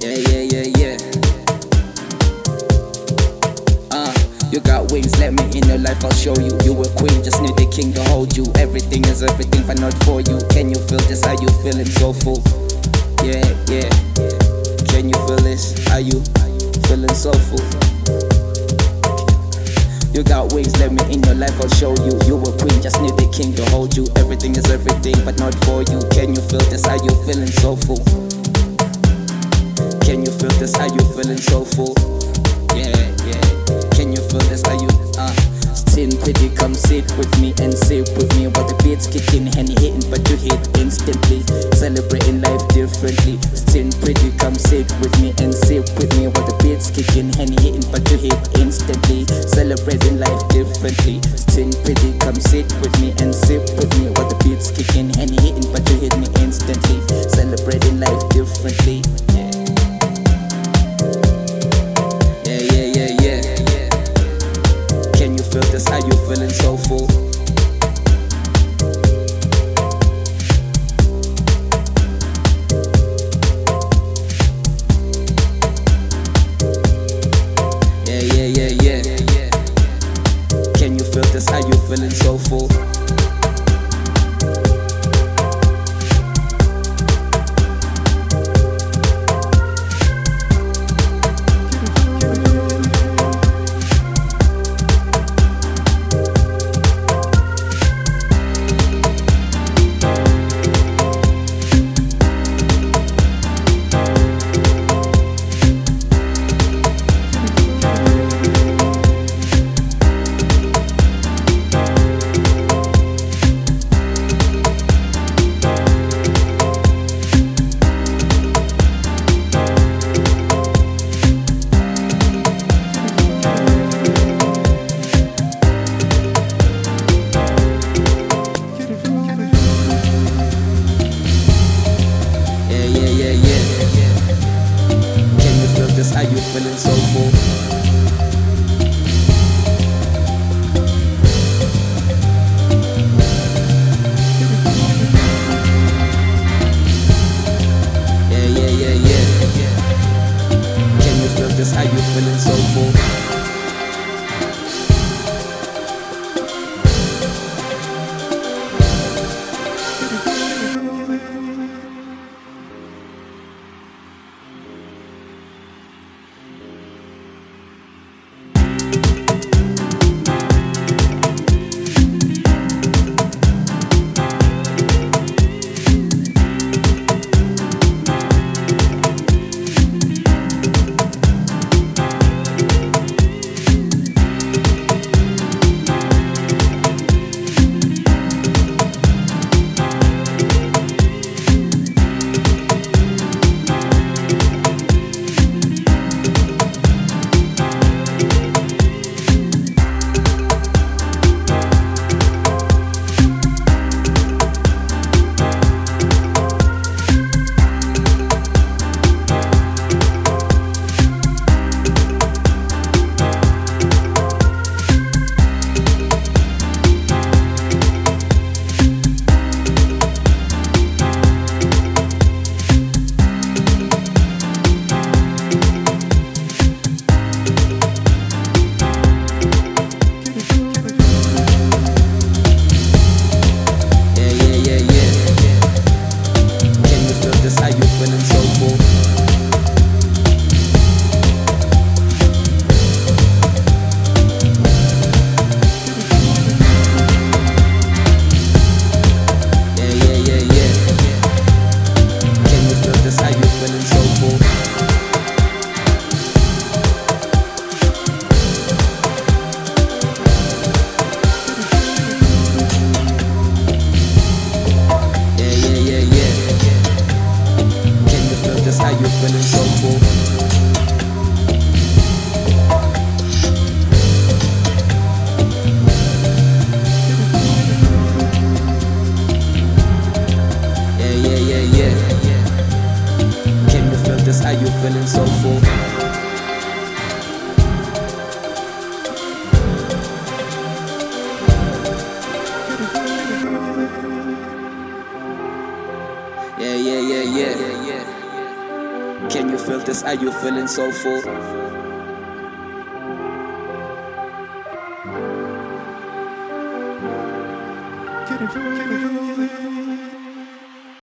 Yeah, yeah, yeah, yeah. Uh, you got wings, let me in your life, I'll show you. You a queen, just need the king to hold you. Everything is everything, but not for you. Can you feel this? How you feeling? So full. Yeah, yeah. Can you feel this? Are you feeling so full? You got wings, let me in your life, I'll show you. You a queen, just need the king to hold you. Everything is everything, but not for you. Can you feel this? How you feeling so full? Can you feel this? Are you feeling so full? Yeah, yeah. Can you feel this? Are you uh Sin pretty, come sit with me and sit with me while the beats kicking and hitting, but you hit instantly. Celebrating life differently. Sin pretty, come sit with me and sit with me while the beats kicking and hitting, but you hit instantly. Celebrating life differently. Sin pretty, come sit with me and sit with me while the beats kicking and hitting, but you hit me instantly. Celebrating life feel this? Are you feeling so full? So full? Feeling so Can you're you feeling so full?